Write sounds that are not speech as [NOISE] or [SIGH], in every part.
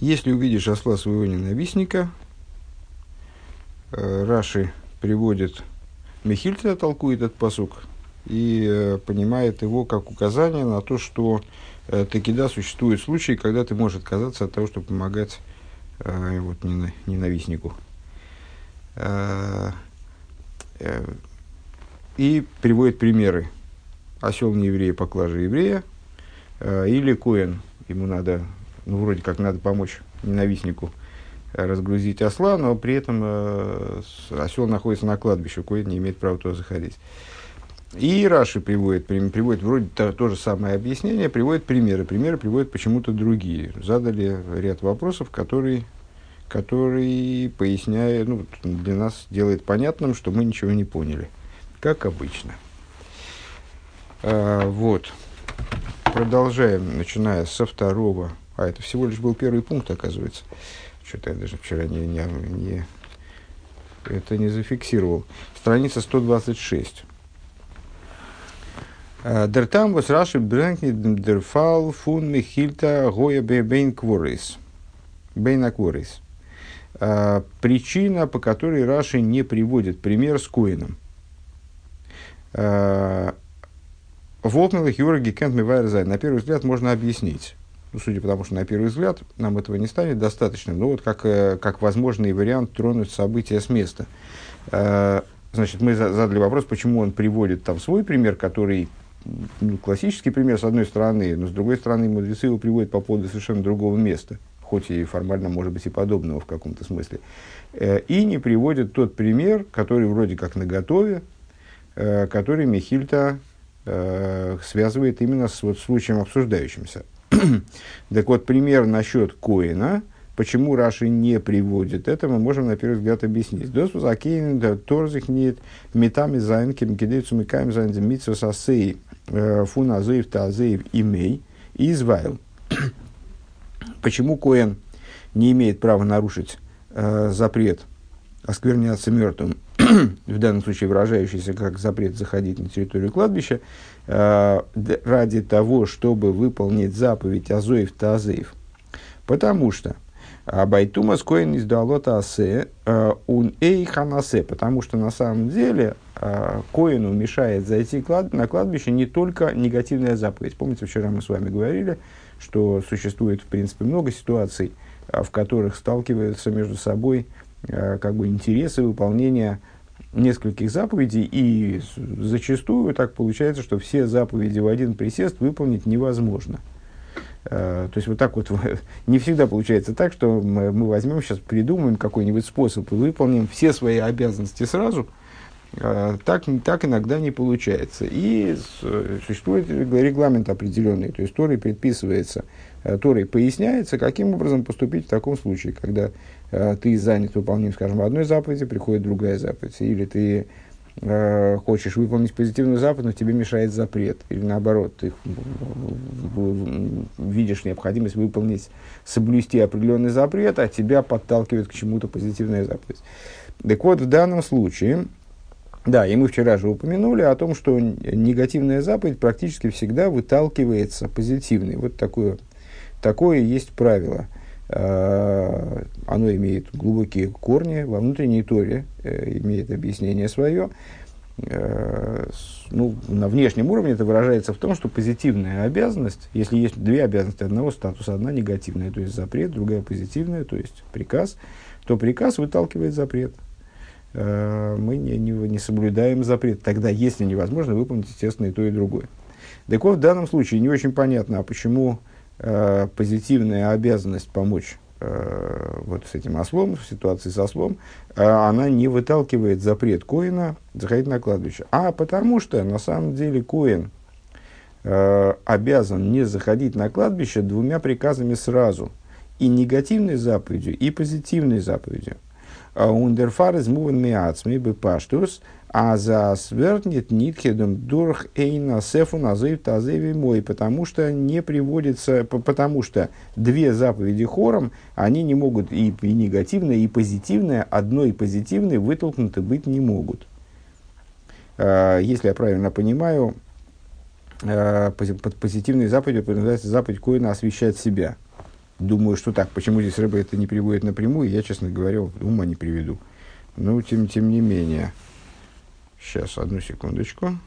Если увидишь осла своего ненавистника, э, Раши приводит, Михильта толкует этот посук и э, понимает его как указание на то, что э, таки да, существуют случаи, когда ты можешь отказаться от того, чтобы помогать вот, ненавистнику. И приводит примеры. Осел не еврея, поклажа еврея, или коин, ему надо ну, вроде как надо помочь ненавистнику разгрузить осла, но при этом э, осел находится на кладбище, кое не имеет права туда заходить. И Раши приводит, приводит вроде то, то же самое объяснение, приводит примеры. Примеры приводят почему-то другие. Задали ряд вопросов, которые, которые поясняют, ну, для нас делает понятным, что мы ничего не поняли. Как обычно. А, вот. Продолжаем, начиная со второго а это всего лишь был первый пункт, оказывается. Что-то я даже вчера не, не, не, это не зафиксировал. Страница 126. Дертам вас раши брэнкни дерфал фун михильта гоя бейн кворис. Бейн акворис. Причина, по которой Раши не приводит пример с Коином. Волкнелых Юрги Кент На первый взгляд можно объяснить ну, судя по тому, что на первый взгляд нам этого не станет достаточно, но вот как, э, как возможный вариант тронуть события с места. Э, значит, мы задали вопрос, почему он приводит там свой пример, который ну, классический пример с одной стороны, но с другой стороны мудрецы его приводят по поводу совершенно другого места, хоть и формально, может быть, и подобного в каком-то смысле. Э, и не приводит тот пример, который вроде как наготове, который Михильта связывает именно с вот, случаем обсуждающимся. [CLEARS THROAT] так вот, пример насчет Коина, почему Раши не приводит это, мы можем на первый взгляд объяснить. דאָס וואָס אַ כהן טאָר זיך ניט מטמא זיין כד כדי צו מקיים זיין מצות עשה э, פון עזוב תעזוב עמו איז ווייל. [CLEARS THROAT] Почему Коин не имеет права нарушить э, запрет оскверняться мертвым, в данном случае выражающийся как запрет заходить на территорию кладбища, э, ради того, чтобы выполнить заповедь Азоев Тазеев. Потому что Байтума скоин из Дуалота Асе, э, ун эй ханасе, потому что на самом деле э, Коину мешает зайти на кладбище не только негативная заповедь. Помните, вчера мы с вами говорили, что существует, в принципе, много ситуаций, в которых сталкиваются между собой как бы интересы выполнения нескольких заповедей, и зачастую так получается, что все заповеди в один присест выполнить невозможно. Э, то есть вот так вот [LAUGHS] не всегда получается так, что мы, возьмем сейчас, придумаем какой-нибудь способ и выполним все свои обязанности сразу. Э, так, так иногда не получается. И существует регламент определенный, то есть Торой предписывается, Торой поясняется, каким образом поступить в таком случае, когда Э, ты занят выполнением, скажем, одной заповеди, приходит другая заповедь, или ты э, хочешь выполнить позитивную заповедь, но тебе мешает запрет, или наоборот, ты видишь необходимость выполнить, соблюсти определенный запрет, а тебя подталкивает к чему-то позитивная заповедь. Так вот, в данном случае, да, и мы вчера же упомянули о том, что негативная заповедь практически всегда выталкивается позитивной. Вот такое, такое есть правило – Э, оно имеет глубокие корни во внутренней торе, э, имеет объяснение свое. Э, ну, на внешнем уровне это выражается в том, что позитивная обязанность, если есть две обязанности одного статуса, одна негативная, то есть запрет, другая позитивная, то есть приказ, то приказ выталкивает запрет. Мы не, не, не соблюдаем запрет, тогда, если невозможно выполнить, естественно, и то, и другое. Так вот, в данном случае не очень понятно, а почему Э, позитивная обязанность помочь э, вот с этим ослом, в ситуации с ослом, э, она не выталкивает запрет Коина заходить на кладбище. А потому что на самом деле Коин э, обязан не заходить на кладбище двумя приказами сразу. И негативной заповедью, и позитивной заповедью. Ундерфар из мувен миацми бы паштус – а за свертнет нитхедом дурх эйна сефу назыв тазеви мой, потому что не приводится, потому что две заповеди хором, они не могут и, и негативное, и позитивное, одной позитивной вытолкнуты быть не могут. А, если я правильно понимаю, а, под позитивной заповедью подразумевается заповедь Коина освещать себя. Думаю, что так. Почему здесь рыба это не приводит напрямую, я, честно говоря, ума не приведу. Но, тем, тем не менее. Сейчас, одну секундочку.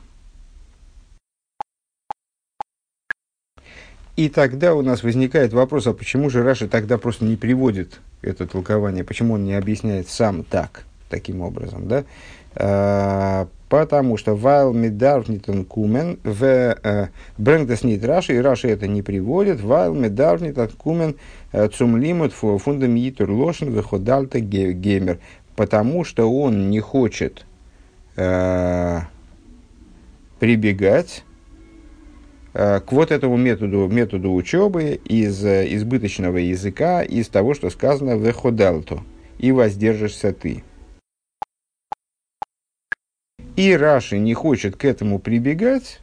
И тогда у нас возникает вопрос, а почему же Раша тогда просто не приводит это толкование, почему он не объясняет сам так, таким образом, да? Потому что вайл медарвнитон кумен в э, брэнгдас нит Раши, и Раши это не приводит, вайл медарвнитон кумен э, цум лимут фундам йитур лошен выходальта геймер, потому что он не хочет э, прибегать к вот этому методу, методу учебы из избыточного языка, из того, что сказано в «веходалту» и воздержишься ты. И Раши не хочет к этому прибегать.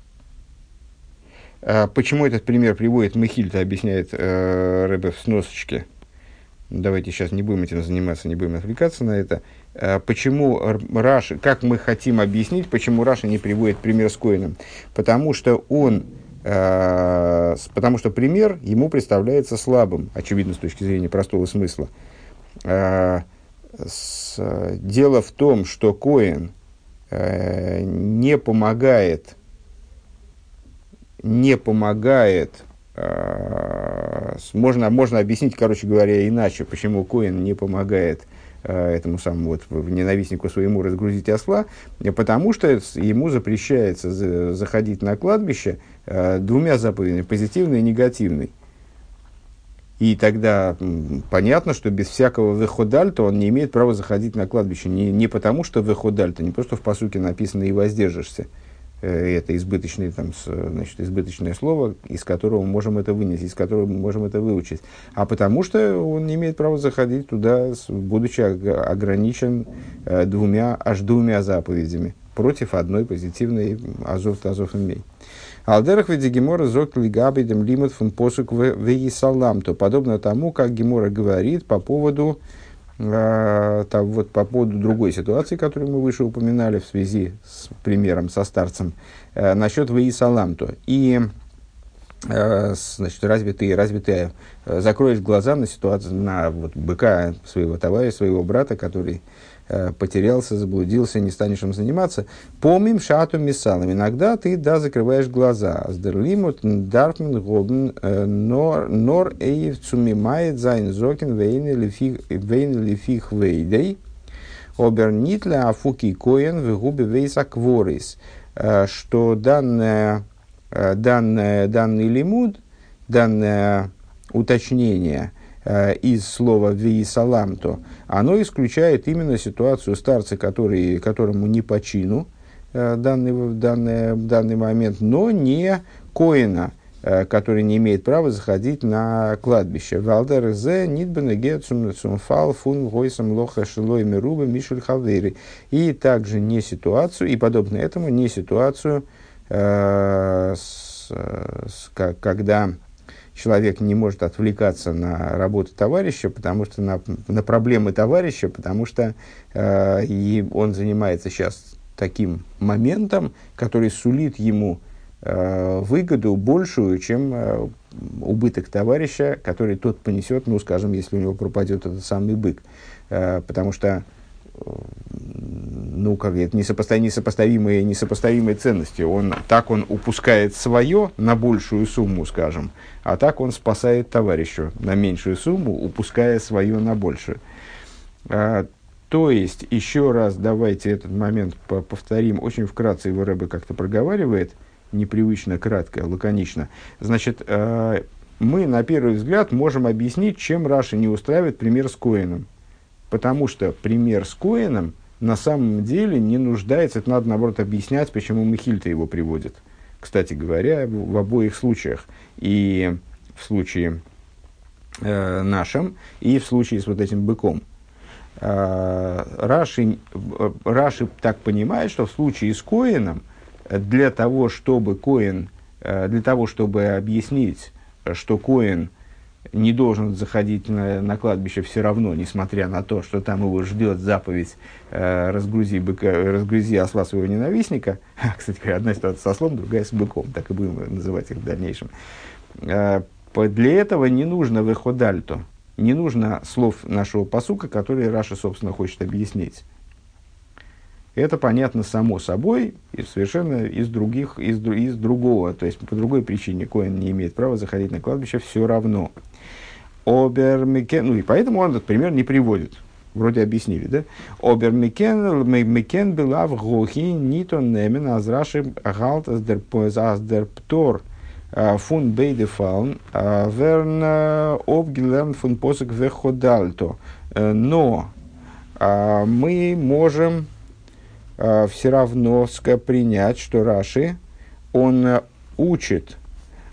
А, почему этот пример приводит Михильта, объясняет э, Рэбе в сносочке. Давайте сейчас не будем этим заниматься, не будем отвлекаться на это. А, почему Раши, как мы хотим объяснить, почему Раши не приводит пример с Коином? Потому что он, э, потому что пример ему представляется слабым, очевидно, с точки зрения простого смысла. Э, с, дело в том, что Коин – не помогает, не помогает, э, можно, можно объяснить, короче говоря, иначе, почему Коин не помогает э, этому самому вот, ненавистнику своему разгрузить осла, потому что ему запрещается заходить на кладбище двумя заповедями, позитивной и негативной. И тогда понятно, что без всякого выходальта он не имеет права заходить на кладбище. Не, не потому, что выходальта, не просто в посуке написано «и воздержишься». Э, это избыточное, там, значит, избыточное слово, из которого мы можем это вынести, из которого мы можем это выучить. А потому что он не имеет права заходить туда, будучи ограничен э, двумя, аж двумя заповедями против одной позитивной азов азов имей. Алдерах ведь Гемора зок лигабидем лимит фун посук в салам, то подобно тому, как Гемора говорит по поводу э, там, вот, по поводу другой ситуации, которую мы выше упоминали в связи с примером со старцем, э, насчет Ваисаламто. И значит, разве ты, разве ты э, закроешь глаза на ситуацию, на вот, быка своего товарища, своего брата, который Э, потерялся, заблудился, не станешь им заниматься. Помним шату мисалом. Иногда ты, да, закрываешь глаза. Сдерлимут дарфмен гобн э, нор нор эйв цумимает зайн зокин вейн лифих вейдей. Обернитля афуки коен в губе вейса кворис. Э, что данное, данное, данный лимуд, данное уточнение – Э, из слова «виисаламто», оно исключает именно ситуацию старца, который, которому не по чину э, данный, данный, данный момент, но не коина, э, который не имеет права заходить на кладбище. Валдер зе нитбене гецум фал фун гойсам лоха шилой мируба мишель хавери. И также не ситуацию, и подобно этому не ситуацию, э, с, с, когда человек не может отвлекаться на работу товарища, потому что на, на проблемы товарища, потому что э, и он занимается сейчас таким моментом, который сулит ему э, выгоду большую, чем э, убыток товарища, который тот понесет, ну, скажем, если у него пропадет этот самый бык. Э, потому что ну, как это, несопоставимые, несопоставимые, несопоставимые ценности. Он, так он упускает свое на большую сумму, скажем, а так он спасает товарища на меньшую сумму, упуская свое на большую. А, то есть, еще раз давайте этот момент повторим, очень вкратце его Рэбе как-то проговаривает, непривычно, кратко, лаконично. Значит, э, мы на первый взгляд можем объяснить, чем Раша не устраивает пример с Коином. Потому что пример с Коином на самом деле не нуждается, это надо наоборот объяснять, почему Михильта его приводит. Кстати говоря, в обоих случаях. И в случае э, нашем, и в случае с вот этим быком. Э, Раши, Раши так понимает, что в случае с Коином, для того, чтобы Коин, э, для того, чтобы объяснить, что Коин не должен заходить на, на кладбище все равно, несмотря на то, что там его ждет заповедь э, разгрузи, быка, разгрузи осла своего ненавистника. [LAUGHS] Кстати одна ситуация с ослом, другая с быком, так и будем называть их в дальнейшем. Э, Для этого не нужно выходальто, не нужно слов нашего посука, которые Раша, собственно, хочет объяснить. Это понятно само собой, и совершенно из, других, из, из другого, то есть по другой причине Коин не имеет права заходить на кладбище все равно. Обермикен, ну и поэтому он этот пример не приводит. Вроде объяснили, да? Обермикен микен была в гохи нитон немен азраши галт аздер птор фун бейдефалн верн обгилерн фун посок веходальто. Но мы можем все равно принять, что Раши, он учит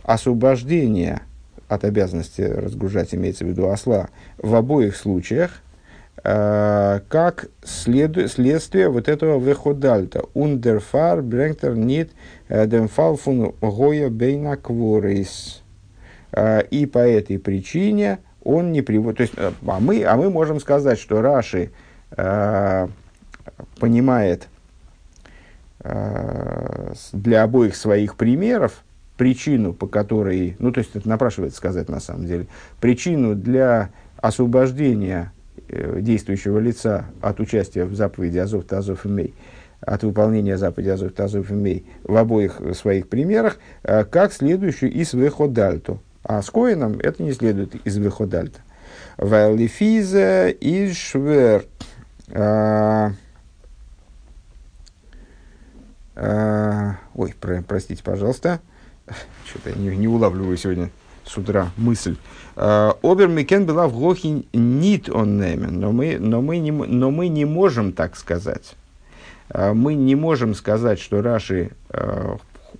освобождение от обязанности разгружать, имеется в виду осла, в обоих случаях, э, как следу, следствие вот этого выходальта. Ундерфар бренктер нит демфал фун гоя бейна кворис. Э, и по этой причине он не приводит... То есть, э, а мы, а мы можем сказать, что Раши э, понимает э, для обоих своих примеров причину, по которой, ну, то есть это напрашивается сказать на самом деле, причину для освобождения э, действующего лица от участия в заповеди Азов Тазов Мей, от выполнения заповеди Азов Тазов Мей в обоих своих примерах, э, как следующую из Веходальту. А с Коином это не следует из Веходальта. Вайлифиза и Швер. А, ой, про, простите, пожалуйста. [LAUGHS] Что-то я не, не улавливаю сегодня с утра мысль. А, Обер Микен была в Гохи нит он немен, но мы, но, мы не, но мы не можем так сказать. А, мы не можем сказать, что Раши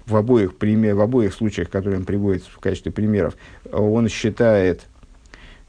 в обоих, пример, в обоих случаях, которые он приводит в качестве примеров, он считает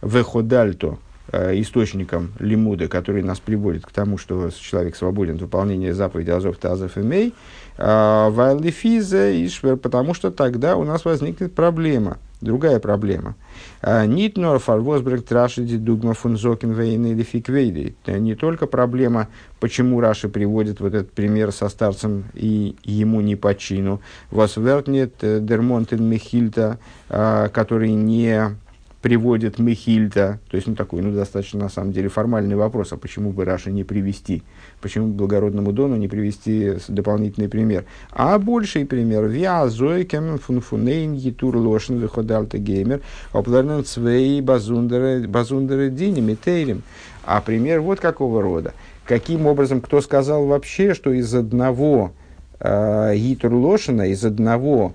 веходальто источником лимуда, который нас приводит к тому, что человек свободен от выполнения заповеди Азов Тазов и Мей, а, Вайлифиза и потому что тогда у нас возникнет проблема, другая проблема. А, Нит нор фарвозбрек трашиди дугма фунзокин вейны или фиквейды. Не только проблема, почему Раши приводит вот этот пример со старцем и ему не по чину. Восвертнет э, дермонтен Михильта, а, который не приводит Михильта, то есть ну, такой ну, достаточно на самом деле формальный вопрос, а почему бы Раши не привести, почему благородному Дону не привести дополнительный пример. А больший пример, виа зои кемен фунфунейн етур лошен выходальта геймер, опларнен цвей базундеры, базундеры дини метейлем. А пример вот какого рода. Каким образом, кто сказал вообще, что из одного э, Гитур Лошина, из одного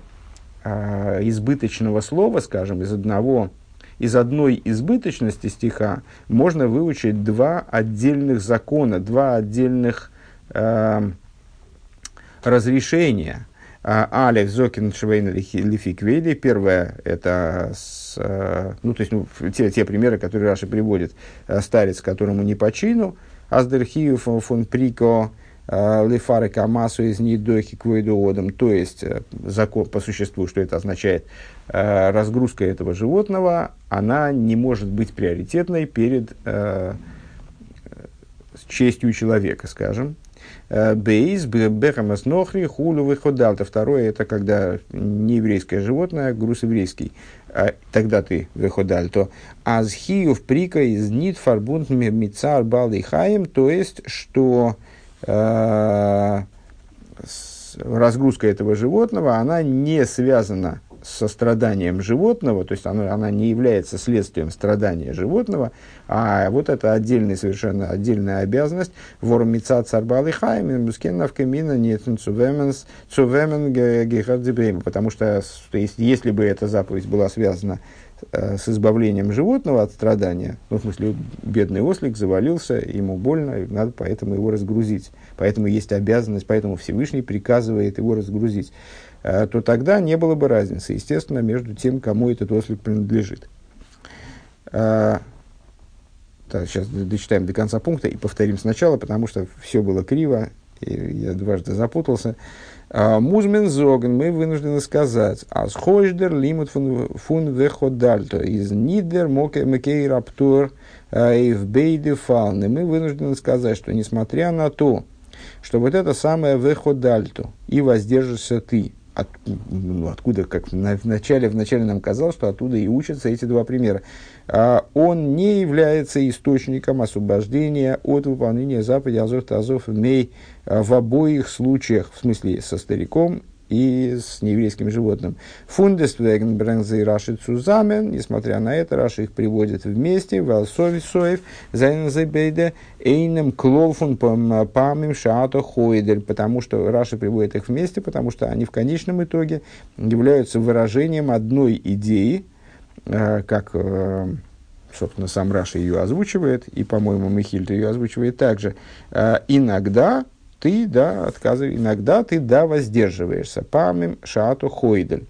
э, избыточного слова, скажем, из одного из одной избыточности стиха можно выучить два отдельных закона, два отдельных э, разрешения. А, Алек Зокин Швейна Лификвели. Первое – это с, э, ну, то есть, ну, те, те примеры, которые Раша приводит. Э, старец, которому не по чину, Аздерхию фон Прико, Э, лифары камасу из нидохи к одам, то есть э, закон по существу, что это означает, э, разгрузка этого животного, она не может быть приоритетной перед честью человека, скажем. Бейс, бехамас нохри, хулю выходалта. Второе, это когда нееврейское животное, а груз еврейский. Тогда ты выходальто. Азхиев прика из нит фарбунд мицар бал хаим, то есть, что Э, разгрузка этого животного, она не связана со страданием животного, то есть она, она не является следствием страдания животного, а вот это отдельная, совершенно отдельная обязанность. Вормица царбал и хайм, мускенов камина нет цувемен гехардзибрейма, потому что если бы эта заповедь была связана Э, с избавлением животного от страдания, ну, в смысле, бедный ослик завалился, ему больно, надо поэтому его разгрузить. Поэтому есть обязанность, поэтому Всевышний приказывает его разгрузить. Э, то тогда не было бы разницы, естественно, между тем, кому этот ослик принадлежит. Э, так, сейчас дочитаем до конца пункта и повторим сначала, потому что все было криво, и я дважды запутался. А, Музмен зоген, мы вынуждены сказать, а схождер лимут фун веходальто, из нидер мокей раптур а, и в бейде фалны. Мы вынуждены сказать, что несмотря на то, что вот это самое веходальто, и воздержишься ты, от, ну, откуда, как в начале, в начале нам казалось, что оттуда и учатся эти два примера. А, он не является источником освобождения от выполнения заповеди Азов Тазов Мей а, в обоих случаях, в смысле со стариком и с нееврейским животным. Фундествеген брензы Раши Цузамен, несмотря на это, Раши их приводит вместе, Валсови Соев, Зайнзебейде, Эйнем Клолфун Памим Шаато Хойдель, потому что Раши приводит их вместе, потому что они в конечном итоге являются выражением одной идеи, э, как э, собственно, сам Раши ее озвучивает, и, по-моему, Михильд ее озвучивает также. Э, иногда ты, да, отказываешь, иногда ты, да, воздерживаешься. Памим шату хойдель.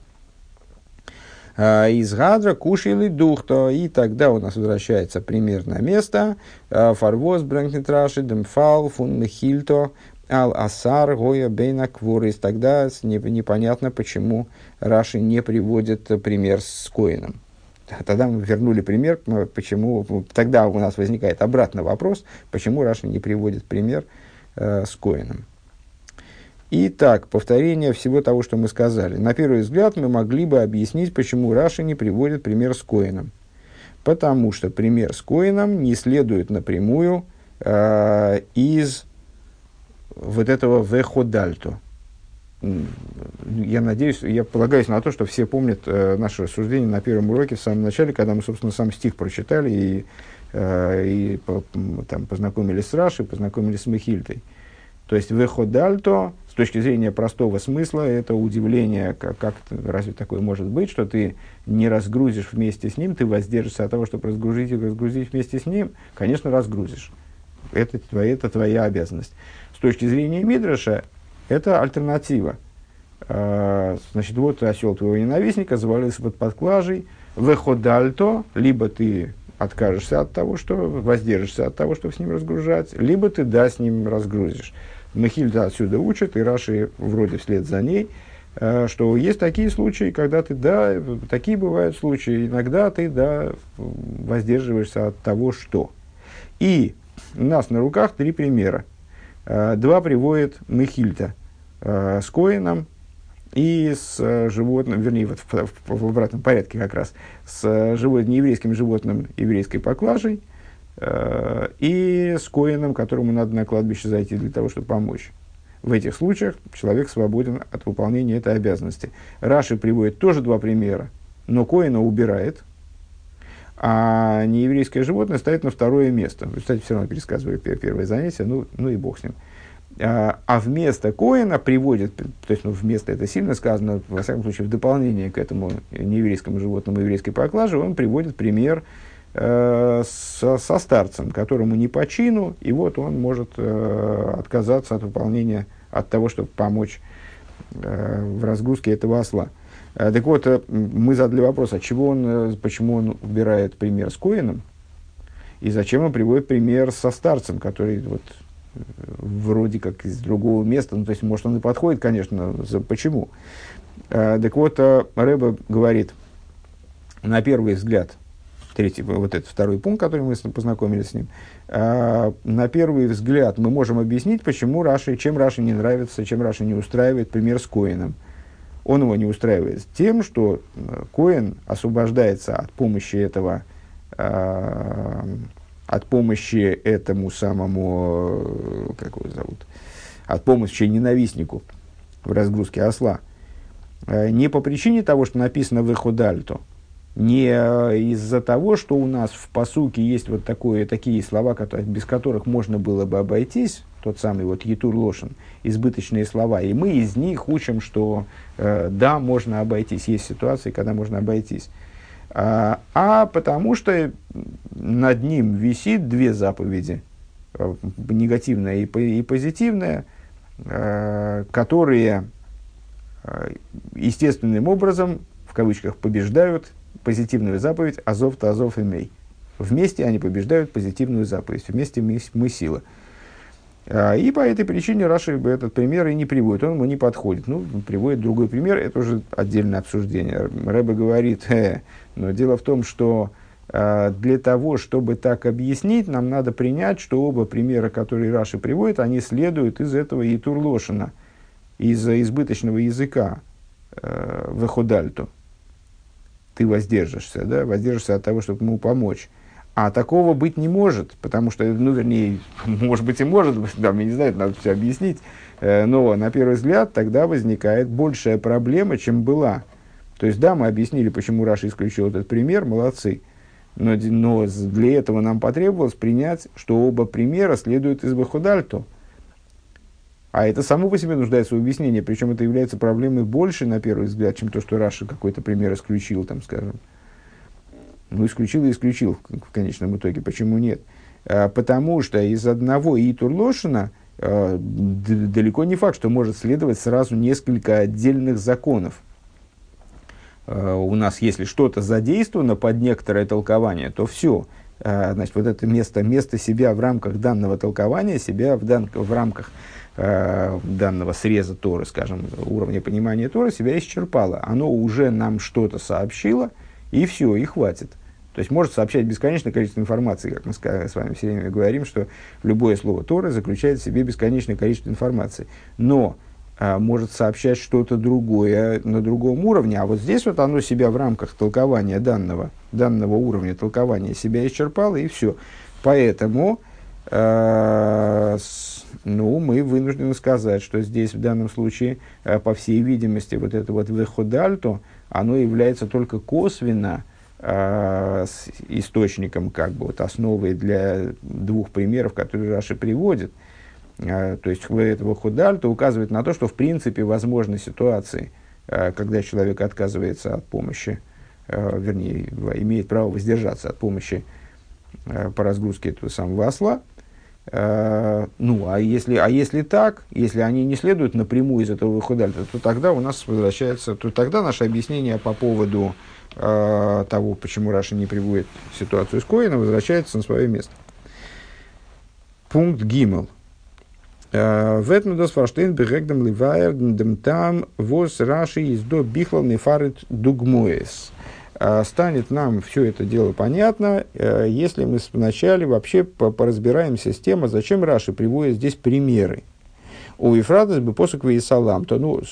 А, из гадра кушали дух, то и тогда у нас возвращается пример на место. А, фарвоз брэнкнетраши демфал фун хильто ал асар гоя бейна кворис. Тогда непонятно, почему Раши не приводит пример с Коином. Тогда мы вернули пример, почему, тогда у нас возникает обратный вопрос, почему Раши не приводит пример э, с Коином. Итак, повторение всего того, что мы сказали. На первый взгляд мы могли бы объяснить, почему Раши не приводит пример с Коином. Потому что пример с Коином не следует напрямую э, из вот этого веходальто. Я надеюсь, я полагаюсь на то, что все помнят э, наше рассуждение на первом уроке в самом начале, когда мы, собственно, сам стих прочитали и и по, там, познакомились с Рашей, познакомились с Мехильтой. То есть выходальто, с точки зрения простого смысла, это удивление, как, как разве такое может быть, что ты не разгрузишь вместе с ним, ты воздержишься от того, чтобы разгрузить и разгрузить вместе с ним, конечно, разгрузишь. Это твоя, это твоя обязанность. С точки зрения Мидраша, это альтернатива. А, значит, вот осел твоего ненавистника завалился под подклажей, выходальто, либо ты откажешься от того, что воздержишься от того, чтобы с ним разгружать, либо ты да, с ним разгрузишь. Махильда отсюда учит, и Раши вроде вслед за ней, э, что есть такие случаи, когда ты, да, такие бывают случаи, иногда ты, да, воздерживаешься от того, что. И у нас на руках три примера. Э, два приводит Михильта э, с Коином, и с э, животным, вернее, вот в, в, в обратном порядке как раз, с э, живот, нееврейским животным еврейской поклажей э, и с коином, которому надо на кладбище зайти для того, чтобы помочь. В этих случаях человек свободен от выполнения этой обязанности. Раши приводит тоже два примера, но коина убирает, а нееврейское животное стоит на второе место. Кстати, все равно пересказываю первое занятие, ну, ну и бог с ним. А, а вместо Коина приводит, то есть ну, вместо это сильно сказано, во всяком случае, в дополнение к этому нееврейскому животному еврейской поклаже, он приводит пример э, со, со старцем, которому не по чину, и вот он может э, отказаться от выполнения, от того, чтобы помочь э, в разгрузке этого осла. Э, так вот, э, мы задали вопрос, а чего он, э, почему он убирает пример с Коином, и зачем он приводит пример со старцем, который вот, вроде как из другого места. Ну, то есть, может, он и подходит, конечно, за, почему. А, так вот, а, Рэба говорит, на первый взгляд, третий, вот этот второй пункт, который мы познакомились с ним, а, на первый взгляд мы можем объяснить, почему Раши, чем Раши не нравится, чем Раши не устраивает пример с Коином. Он его не устраивает тем, что Коин освобождается от помощи этого от помощи этому самому, э, как его зовут, от помощи ненавистнику в разгрузке осла, э, не по причине того, что написано «выходальто», не э, из-за того, что у нас в посуке есть вот такое, такие слова, которые, без которых можно было бы обойтись, тот самый вот Етур Лошин, избыточные слова, и мы из них учим, что э, да, можно обойтись, есть ситуации, когда можно обойтись. А, а потому что над ним висит две заповеди, э, негативная и, и позитивная, э, которые э, естественным образом, в кавычках, побеждают позитивную заповедь «Азов-то Азов имей». Вместе они побеждают позитивную заповедь, вместе мы, мы сила. А, и по этой причине Раши этот пример и не приводит, он ему не подходит. Ну, приводит другой пример, это уже отдельное обсуждение. Рэбе говорит, э, но дело в том, что э, для того, чтобы так объяснить, нам надо принять, что оба примера, которые Раши приводит, они следуют из этого Итурлошина, из избыточного языка. э, выходальту. Ты воздержишься, да, воздержишься от того, чтобы ему помочь. А такого быть не может, потому что, ну, вернее, [LAUGHS] может быть и может быть, там, я не знаю, надо все объяснить, э, но на первый взгляд тогда возникает большая проблема, чем была. То есть, да, мы объяснили, почему Раши исключил этот пример, молодцы. Но, но для этого нам потребовалось принять, что оба примера следуют из והתעלמת. А это само по себе нуждается в объяснении, причем это является проблемой больше, на первый взгляд, чем то, что Раши какой-то пример исключил, там, скажем. Ну, исключил и исключил в, конечном итоге. Почему нет? А, потому что из одного Итурлошина а, далеко не факт, что может следовать сразу несколько отдельных законов. А, у нас, если что-то задействовано под некоторое толкование, то все. Значит, вот это место, место себя в рамках данного толкования, себя в, дан, в рамках данного среза Торы, скажем, уровня понимания Торы, себя исчерпало. Оно уже нам что-то сообщило, и все, и хватит. То есть может сообщать бесконечное количество информации, как мы с вами все время говорим, что любое слово Торы заключает в себе бесконечное количество информации. Но а, может сообщать что-то другое на другом уровне, а вот здесь вот оно себя в рамках толкования данного, данного уровня толкования себя исчерпало, и все. Поэтому э, с, ну, мы вынуждены сказать, что здесь в данном случае, э, по всей видимости, вот это вот выходальто, оно является только косвенно э, с источником, как бы вот основой для двух примеров, которые Раши приводит. Э, то есть этого худальта указывает на то, что в принципе возможны ситуации, э, когда человек отказывается от помощи, вернее, имеет право воздержаться от помощи по разгрузке этого самого осла. Ну, а если, а если так, если они не следуют напрямую из этого худальта, то тогда у нас возвращается, то тогда наше объяснение по поводу э, того, почему Раша не приводит ситуацию с Коином, возвращается на свое место. Пункт Гиммел. В этом дос фарштейн бегегдам ливайер дем там воз Раши из до бихлал нефарит дугмоес. Станет нам все это дело понятно, если мы вначале вообще поразбираемся с тем, а зачем Раши приводит здесь примеры. У Ефрадас бы посок и салам, то ну,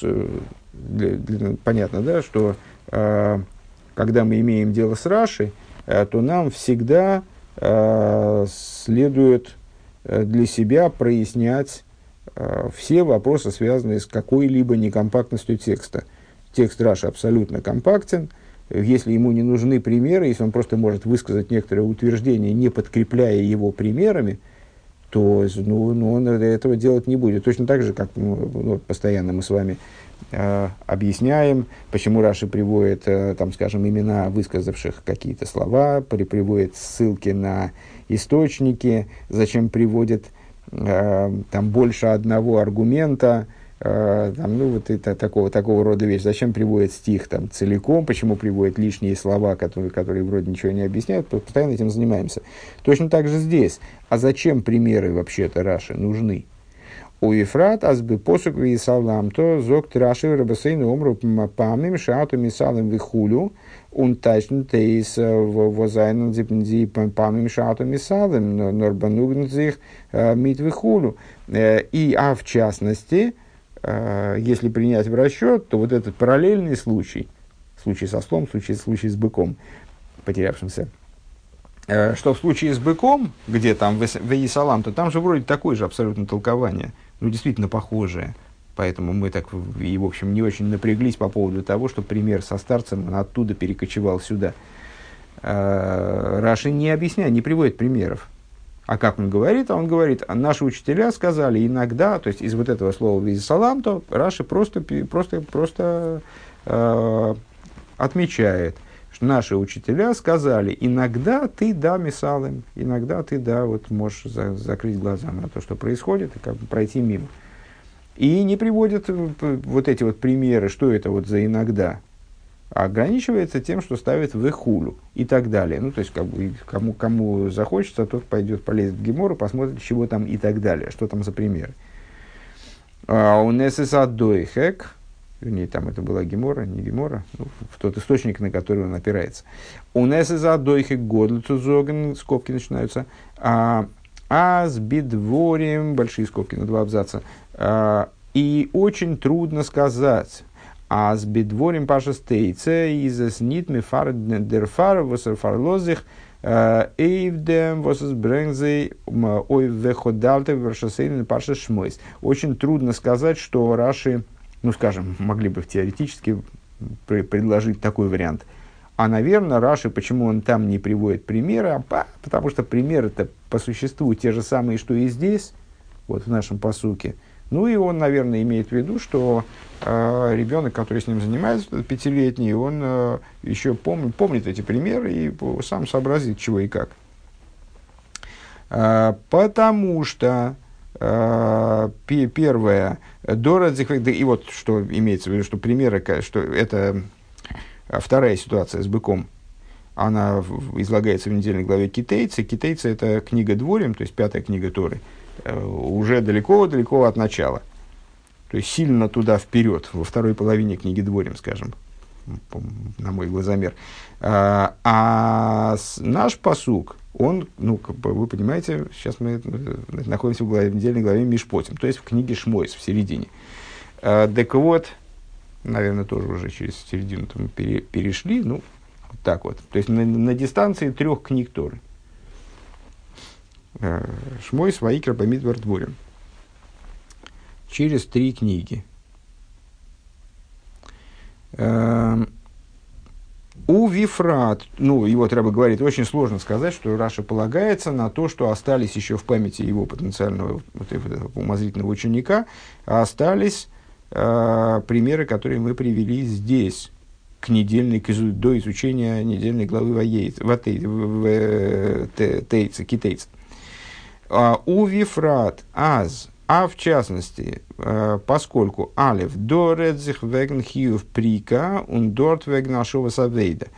для, для, понятно, да, что э, когда мы имеем дело с Рашей, э, то нам всегда э, следует э, для себя прояснять все вопросы, связанные с какой-либо некомпактностью текста. Текст Раши абсолютно компактен. Если ему не нужны примеры, если он просто может высказать некоторое утверждение, не подкрепляя его примерами, то ну, ну, он этого делать не будет. Точно так же, как ну, постоянно мы с вами объясняем, почему Раши приводит, э, там, скажем, имена высказавших какие-то слова, при, приводит ссылки на источники, зачем приводит э, там больше одного аргумента, э, там, ну, вот это, такого, такого рода вещь. Зачем приводит стих там, целиком, почему приводит лишние слова, которые, которые вроде ничего не объясняют, постоянно этим занимаемся. Точно так же здесь. А зачем примеры вообще-то Раши нужны? У Ефрат аз бы посук ви салам то зок траши рабасейну омру памим шаату мисалам вихулю он тайшн тейс возайнен зипнзи памим шаату мисалам норбанугн зих мит вихулю. И, а в частности, если принять в расчет, то вот этот параллельный случай, случай со слом, случай, случай с быком, потерявшимся, что в случае с быком, где там в Исалам, то там же вроде такое же абсолютно толкование – ну, действительно похожее. Поэтому мы так и, в общем, не очень напряглись по поводу того, что пример со старцем оттуда перекочевал сюда. А, Раши не объясняет, не приводит примеров. А как он говорит? А он говорит, а наши учителя сказали иногда, то есть из вот этого слова из салам, то Раши просто, просто, просто э, отмечает, наши учителя сказали, иногда ты да мисалым, иногда ты да, вот можешь за, закрыть глаза на то, что происходит, и как бы пройти мимо. И не приводят э, вот эти вот примеры, что это вот за иногда, а ограничивается тем, что ставит в эхулю и так далее. Ну, то есть, как бы, кому, кому захочется, тот пойдет, полезет в Гемору, посмотрит, чего там и так далее, что там за примеры. А у Несеса Дойхек, вернее, там это была Гемора, не Гемора, ну, в тот источник, на который он опирается. У нас из адойхи годлицузоген, скобки начинаются, а, а с бидворием, большие скобки на два абзаца, а, и очень трудно сказать, А с бедворим паша стейце из снит ми фар дер фар восер фарлозих эйвдем восер брэнгзей ой веходалте вершасейн паша шмойс. Очень трудно сказать, что Раши, ну скажем, могли бы теоретически предложить такой вариант. А, наверное, Раши, почему он там не приводит примеры? А, потому что примеры-то по существу те же самые, что и здесь, вот в нашем посуке – ну и он, наверное, имеет в виду, что э, ребенок, который с ним занимается, пятилетний, он э, еще помнит, помнит эти примеры и сам сообразит, чего и как. Э, потому что первое, Дородзих, и вот что имеется в виду, что примеры, что это вторая ситуация с быком, она излагается в недельной главе Китайцы. Китайцы – это книга Дворим, то есть пятая книга Торы – Э, уже далеко-далеко от начала. То есть сильно туда вперед, во второй половине книги Дворим, скажем, на мой глазомер. А, а наш посук, он, ну, как бы вы понимаете, сейчас мы э, находимся в, главе, в недельной главе Мишпотим, то есть в книге Шмойс, в середине. А, так вот, наверное, тоже уже через середину мы пере, перешли, ну, вот так вот. То есть на, на дистанции трех книг Торы. Э, Шмой Сваикер Бамидвар Дворим. Через три книги. Эм, у Вифрат, ну, его треба говорить, очень сложно сказать, что Раша полагается на то, что остались еще в памяти его потенциального вот этого умозрительного ученика, а остались э, примеры, которые мы привели здесь, к недельной, к изу, до изучения недельной главы Ватейца, Китейца. А, у Вифрат аз, а в частности, э, поскольку Алев доредзих веген хиюв прика, он дорт веген ашова савейда.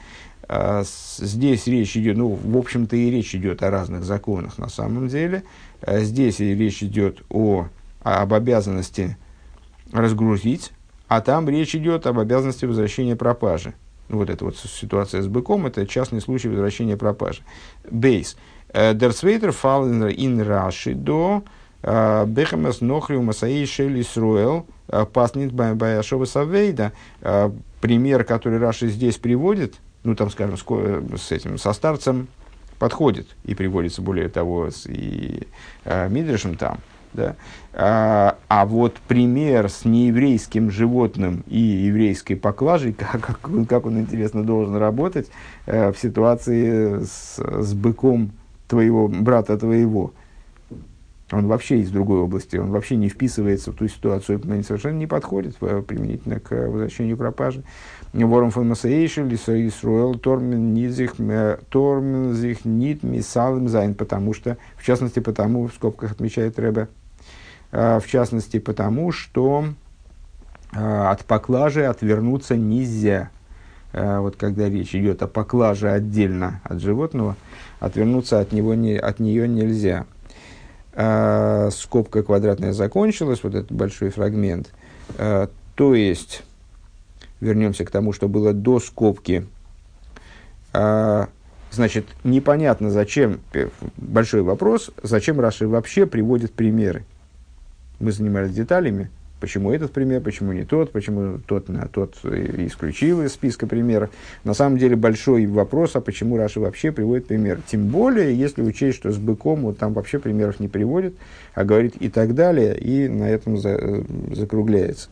А, здесь речь идет, ну, в общем-то, и речь идет о разных законах на самом деле. А, здесь речь идет о, об обязанности разгрузить, а там речь идет об обязанности возвращения пропажи. Вот эта вот ситуация с быком, это частный случай возвращения пропажи. Бейс. Дерцвейтер фал ин Раши до Бехемес Нохриу Масаи Шели Сруэл Паснит Баяшова Савейда. Пример, который Раши здесь приводит, ну там, скажем, с этим, со старцем подходит и приводится, более того, с и э, Мидришем там. Да? А, а вот пример с нееврейским животным и еврейской поклажей, [LAUGHS] как, как, как он, интересно, должен работать э, в ситуации с, с быком твоего брата твоего, он вообще из другой области, он вообще не вписывается в ту ситуацию, совершенно не подходит э, применительно к возвращению пропажи. Вором фон Масаэйшел, Исруэл, Тормен, Низих, Тормен, Зих, Нит, Мисалым, Зайн, потому что, в частности, потому, в скобках отмечает Рэбе, э, в частности, потому что э, от поклажи отвернуться нельзя. Вот когда речь идет о поклаже отдельно от животного, отвернуться от, него не, от нее нельзя. А, скобка квадратная закончилась, вот этот большой фрагмент. А, то есть, вернемся к тому, что было до скобки. А, значит, непонятно, зачем, большой вопрос, зачем Раши вообще приводит примеры. Мы занимались деталями, Почему этот пример, почему не тот, почему тот, тот исключил из списка примеров. На самом деле большой вопрос, а почему Раша вообще приводит пример. Тем более, если учесть, что с быком вот там вообще примеров не приводит, а говорит и так далее, и на этом за, э, закругляется.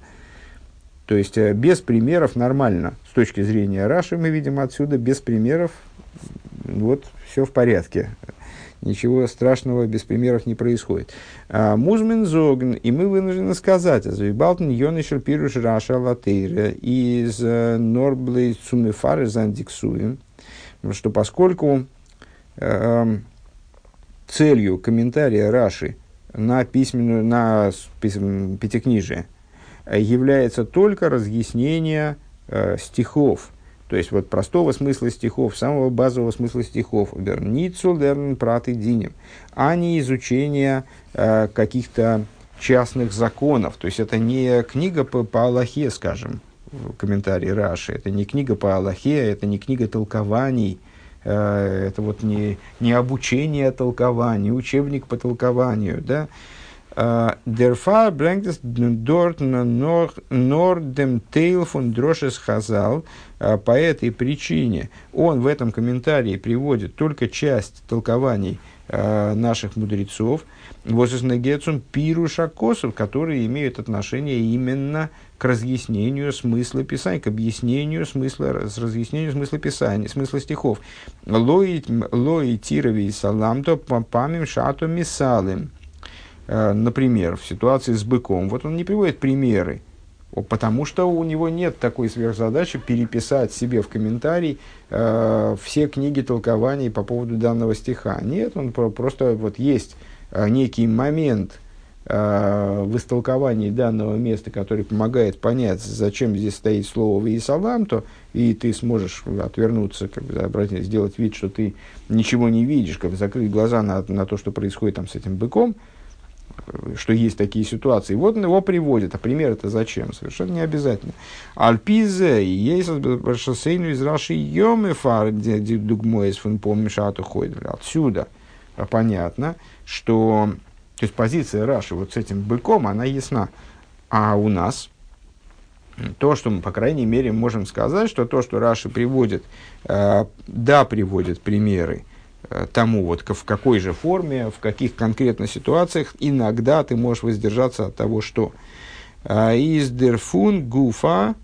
То есть э, без примеров нормально. С точки зрения Раши мы видим отсюда без примеров вот все в порядке ничего страшного без примеров не происходит. А, Музмин зогн, и мы вынуждены сказать, Завибалтен Йонишер Пируш Раша Латейра из э, Норблей Цумефары Зандиксуем, что поскольку э, целью комментария Раши на письменную, на пятикнижие является только разъяснение э, стихов, то есть вот простого смысла стихов, самого базового смысла стихов, верницу лерн праты динем, а не изучение э, каких-то частных законов. То есть это не книга по, по Аллахе, скажем, в комментарии Раши, это не книга по Аллахе, это не книга толкований, э, это вот не, не обучение толкованию, учебник по толкованию, да, Der Fall bringt es dort нор dem Тейл von Дрошес Хазал. По этой причине он в этом комментарии приводит только часть толкований наших мудрецов. Возыснагецун пируша косов, которые имеют отношение именно к разъяснению смысла Писания, к объяснению смысла, с разъяснению смысла Писания, смысла стихов. Лои, тирови и саламто памим шато мисалым. Э, например, в ситуации с быком, вот он не приводит примеры, потому что у него нет такой сверхзадачи переписать себе в комментарий э, все книги толкований по поводу данного стиха. Нет, он просто вот есть э, некий момент э, в истолковании данного места, который помогает понять, зачем здесь стоит слово «виесалам», то и ты сможешь отвернуться, как бы, обратить, сделать вид, что ты ничего не видишь, как бы закрыть глаза на, на то, что происходит там с этим быком – что есть такие ситуации. Вот он его приводит. А пример это зачем? Совершенно не обязательно. Альпизе, есть шоссейну из Раши Йомефар, дугмоис фун помешату ходили. Отсюда понятно, что то есть позиция Раши вот с этим быком, она ясна. А у нас то, что мы, по крайней мере, можем сказать, что то, что Раши приводит, э, да, приводит примеры, тому, вот, в какой же форме, в каких конкретно ситуациях иногда ты можешь воздержаться от того, что э, из дерфун гуфа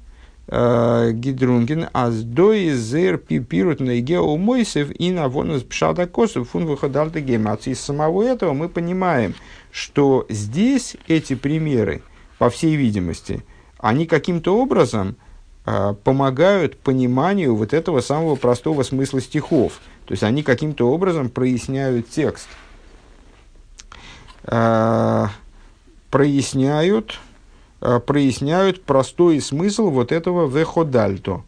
э, гидрунген аз дой зер пипирут на гео мойсев и на вонус пшада косов фун выходальта гемац. Из самого этого мы понимаем, что здесь эти примеры, по всей видимости, они каким-то образом помогают пониманию вот этого самого простого смысла стихов – то есть они каким-то образом проясняют текст. А, проясняют, а, проясняют простой смысл вот этого веходальто.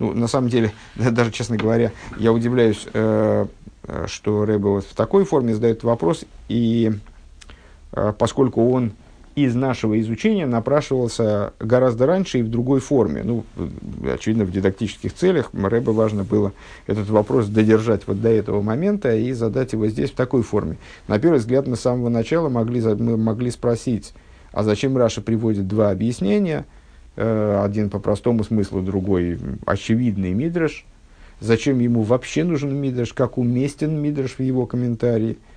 Ну, на самом деле, [LAUGHS] даже, честно говоря, я удивляюсь, э, что Рэбе вот в такой форме задает вопрос, и э, поскольку он из нашего изучения напрашивался гораздо раньше и в другой форме. Ну, очевидно, в дидактических целях. Рэбе важно было этот вопрос додержать вот до этого момента и задать его здесь в такой форме. На первый взгляд, на самого начала могли, мы могли спросить, а зачем Раша приводит два объяснения, э, один по простому смыслу, другой очевидный мидраш, зачем ему вообще нужен мидраш, как уместен мидраш в его комментарии –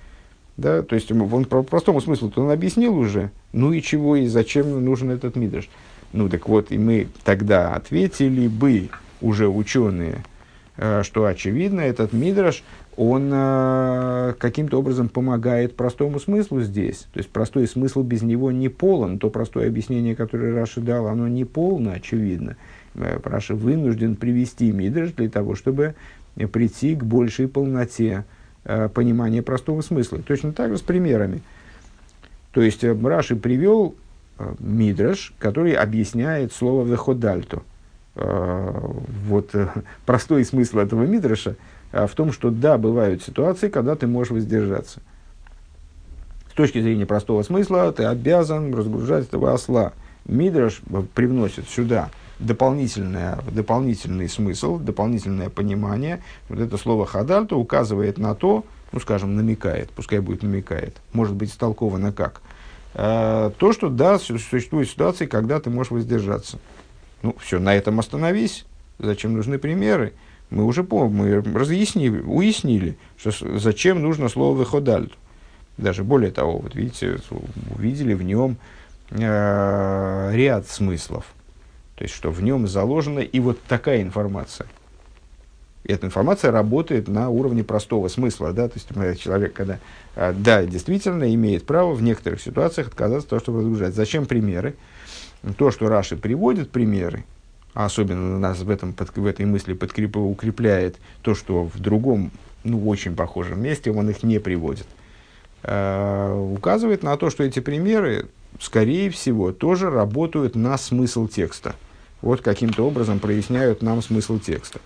да? То есть он по простому смыслу он объяснил уже, ну и чего, и зачем нужен этот мидраш. Ну так вот, и мы тогда ответили бы, уже ученые, э, что очевидно, этот мидраш, он э, каким-то образом помогает простому смыслу здесь. То есть простой смысл без него не полон. То простое объяснение, которое Раши дал, оно не полно, очевидно. Э, Раши вынужден привести мидраш для того, чтобы прийти к большей полноте понимание простого смысла. Точно так же с примерами. То есть э, Раши привел э, Мидраш, который объясняет слово «веходальто». Вот [LAUGHS] простой смысл этого Мидраша в том, что да, бывают ситуации, когда ты можешь воздержаться. С точки зрения простого смысла ты обязан разгружать этого осла. Мидраш привносит сюда дополнительное, дополнительный смысл, дополнительное понимание. Вот это слово хадальто указывает на то, ну, скажем, намекает, пускай будет намекает, может быть истолковано как. Э, то, что да, существуют ситуации, когда ты можешь воздержаться. Ну, все, на этом остановись. Зачем нужны примеры? Мы уже мы разъяснили, уяснили, что зачем нужно слово выходальту. Даже более того, вот видите, увидели в нем э, ряд смыслов – то есть, что в нем заложена и вот такая информация. И эта информация работает на уровне простого смысла. Да? То есть, человек, когда, а, да, действительно имеет право в некоторых ситуациях отказаться от того, чтобы разгружать. Зачем примеры? То, что Раши приводит примеры, а особенно нас в, этом, в этой мысли подкреп, укрепляет то, что в другом, ну, очень похожем месте он их не приводит, э, указывает на то, что эти примеры, скорее всего, тоже работают на смысл текста вот каким-то образом проясняют нам смысл текста.